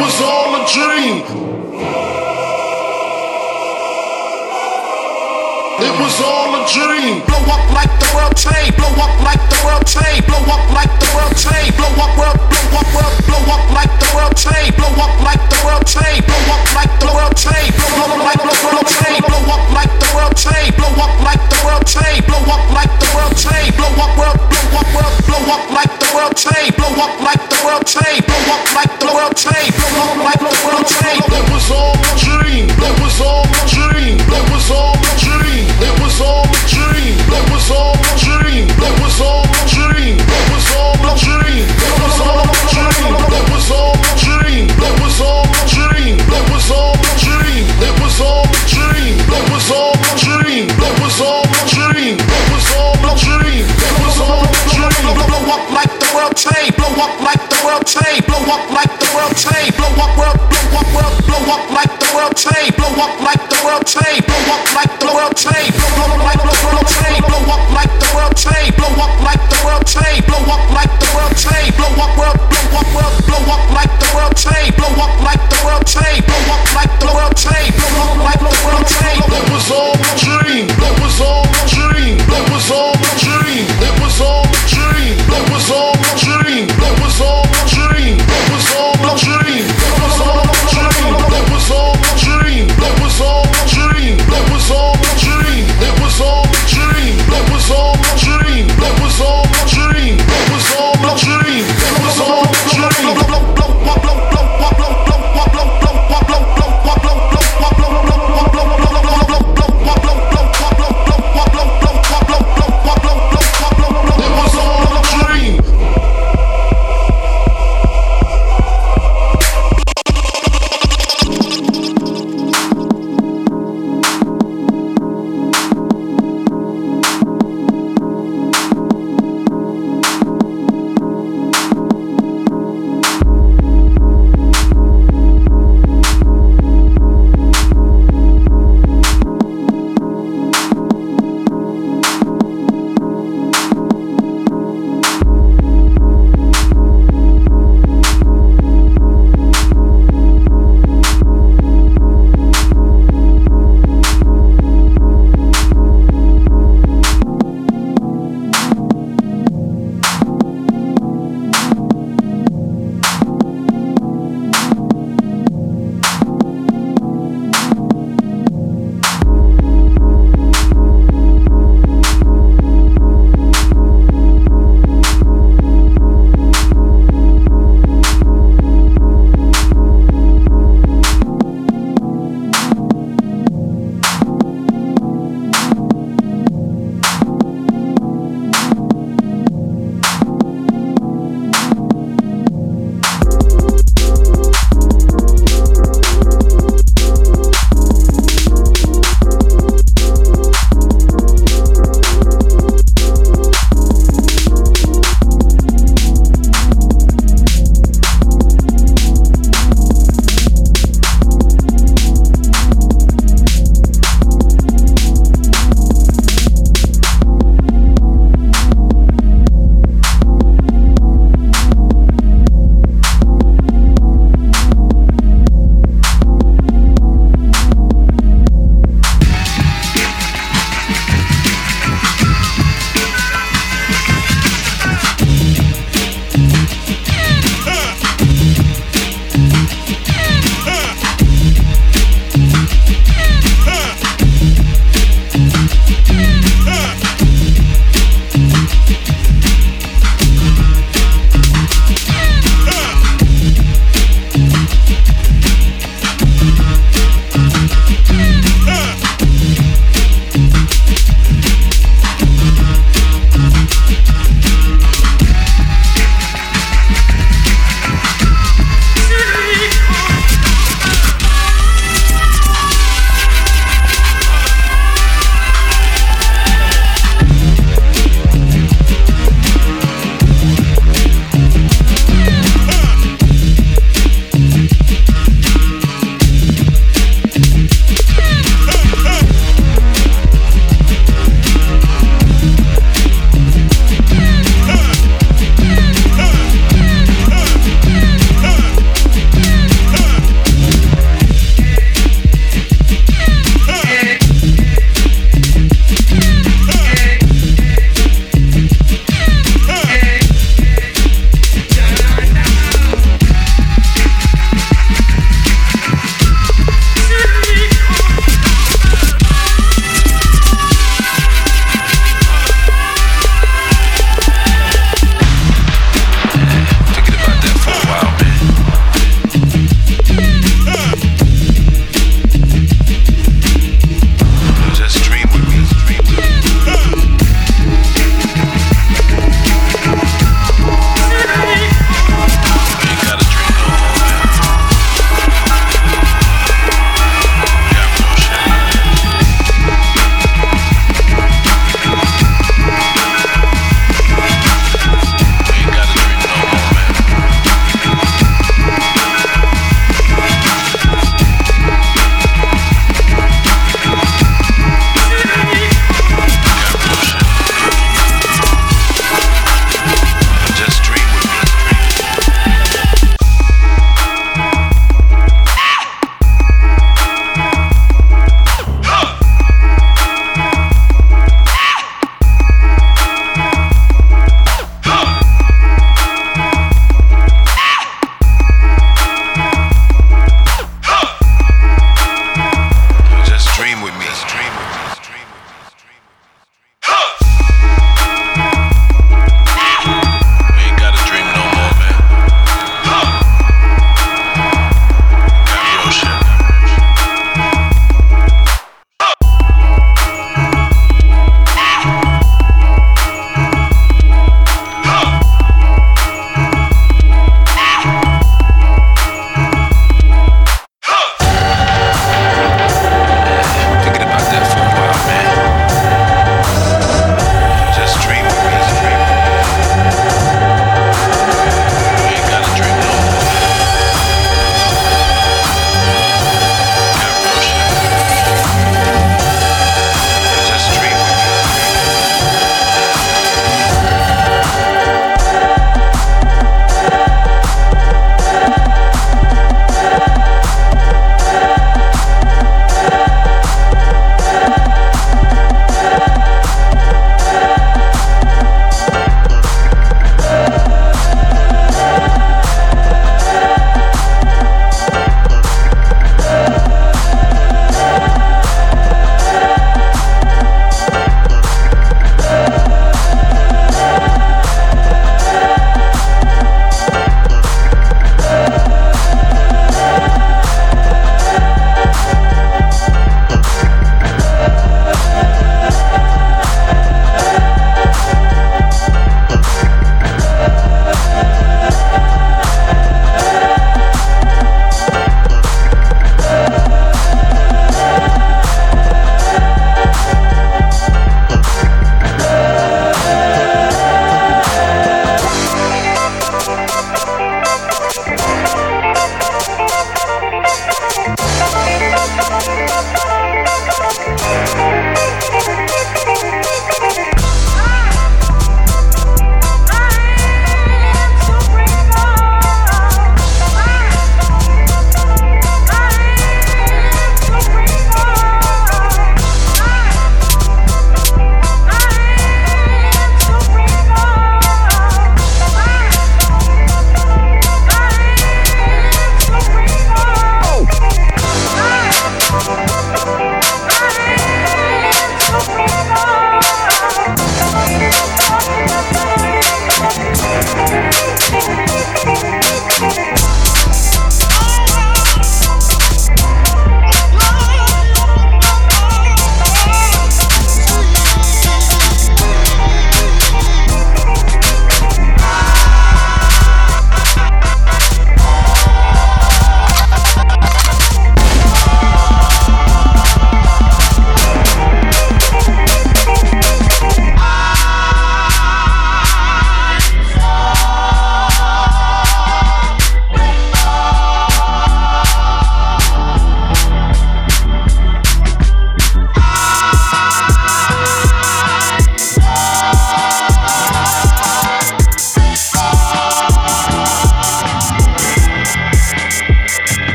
was all a dream. It was all a dream. Blow up like the world trade. Blow up like the world trade. Blow up like the world trade. Blow up world. Blow up world. Blow up like the world trade. Blow up like the world trade. Blow up like the world trade. Blow up like the world trade. Blow up like the world trade. Blow up like the world trade. Blow up like the world trade. Blow up world. Blow up world. Blow up like the world trade. Blow up like the world trade. Blow up like the world trade. Blow up like the world trade. It was all a dream. It was all a dream. It was all a dream. It was all a dream. Was all a dream. It was all a dream. It was all a dream. It was all a dream. World. Blow up like the world trade. Blow up like the world trade. Blow up world. Blow up world. Blow up like the world trade. Blow up like the world trade. Blow up like the world trade. Blow up like the world trade. Blow up like the world trade. Blow up like the world trade. Blow up like the world. Blow up world. Blow up world. Blow up like the world. Blow up like the world. Blow up like the world. Blow up like the world was all a dream. It was all a dream. It was all a dream. It was all a dream. It was all a dream. It was all a dream.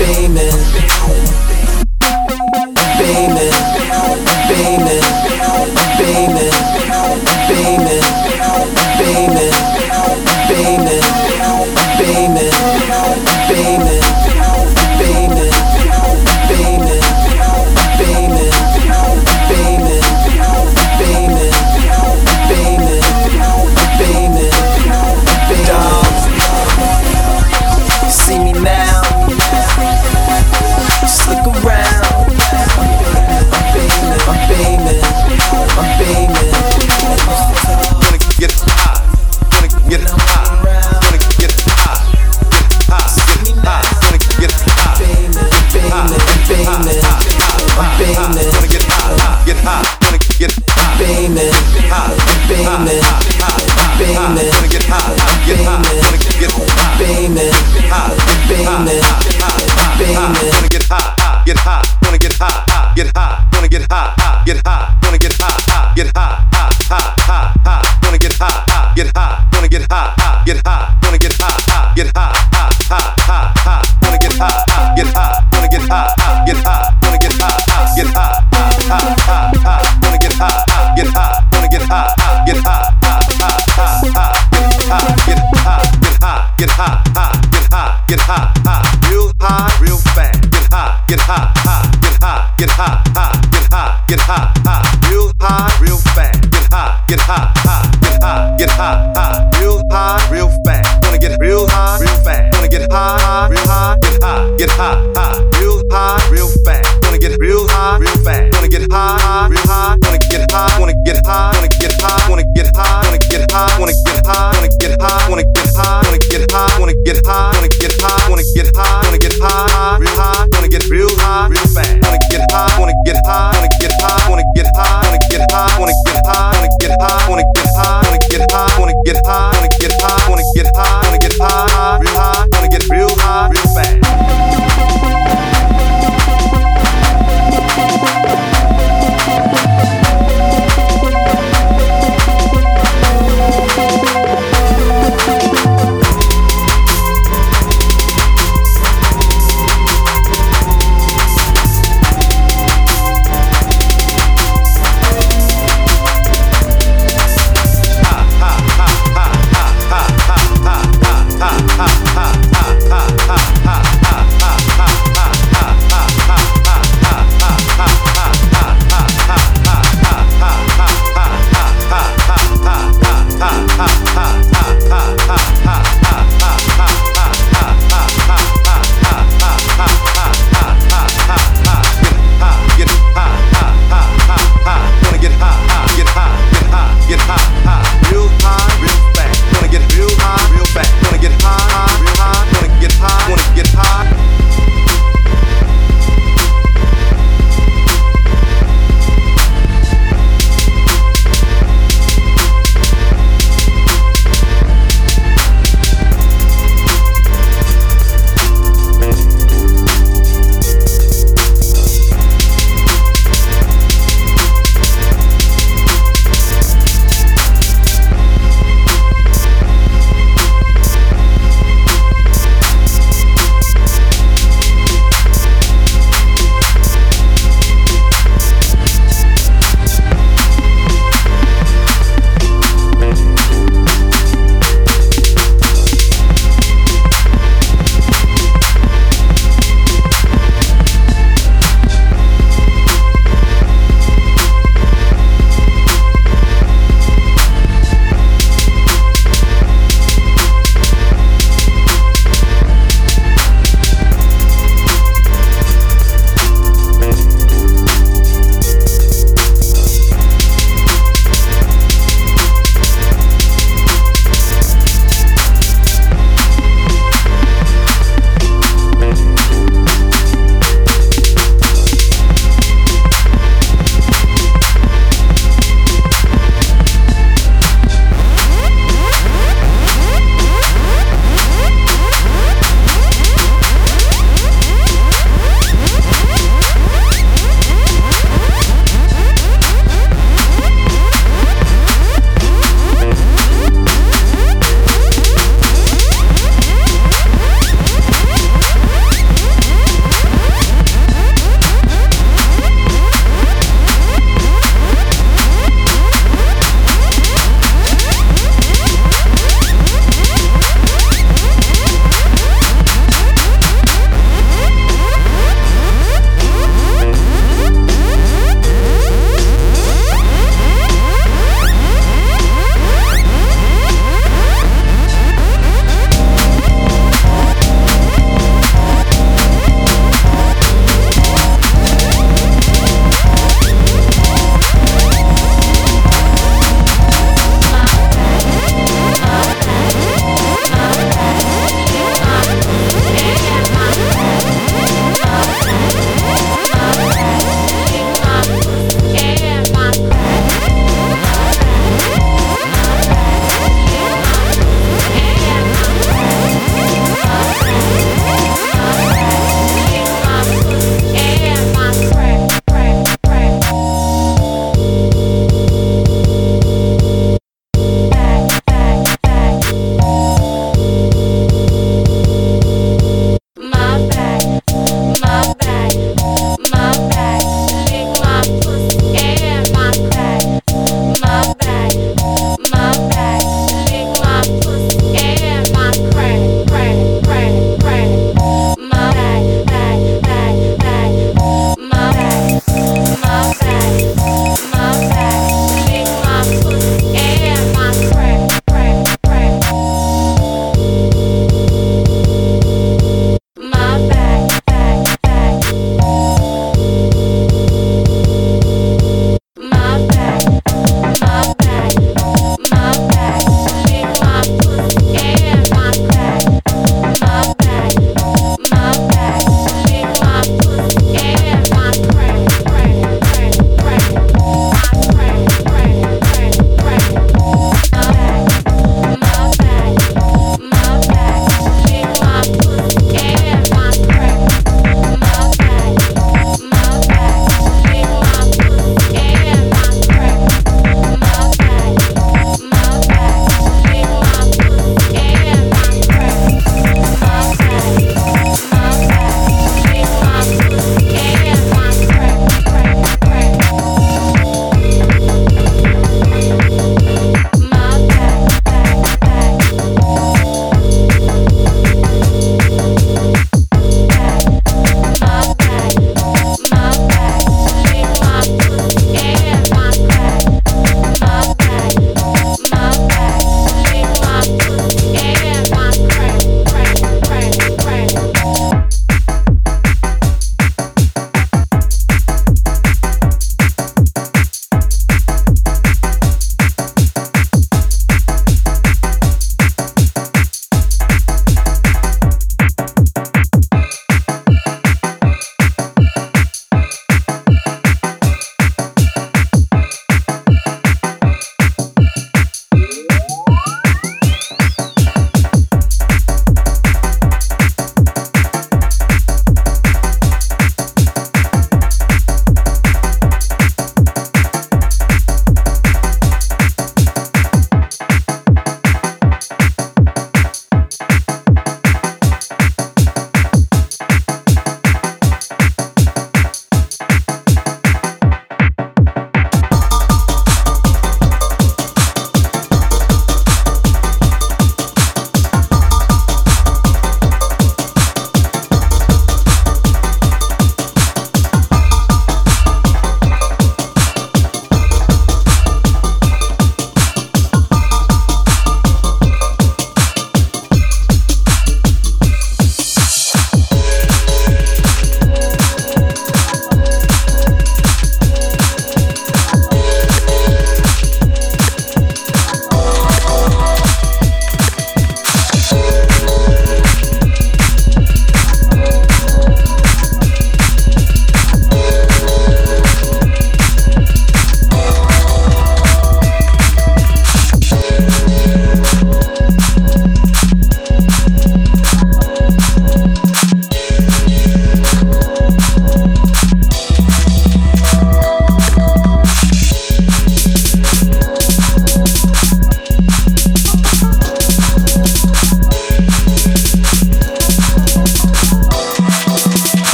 Real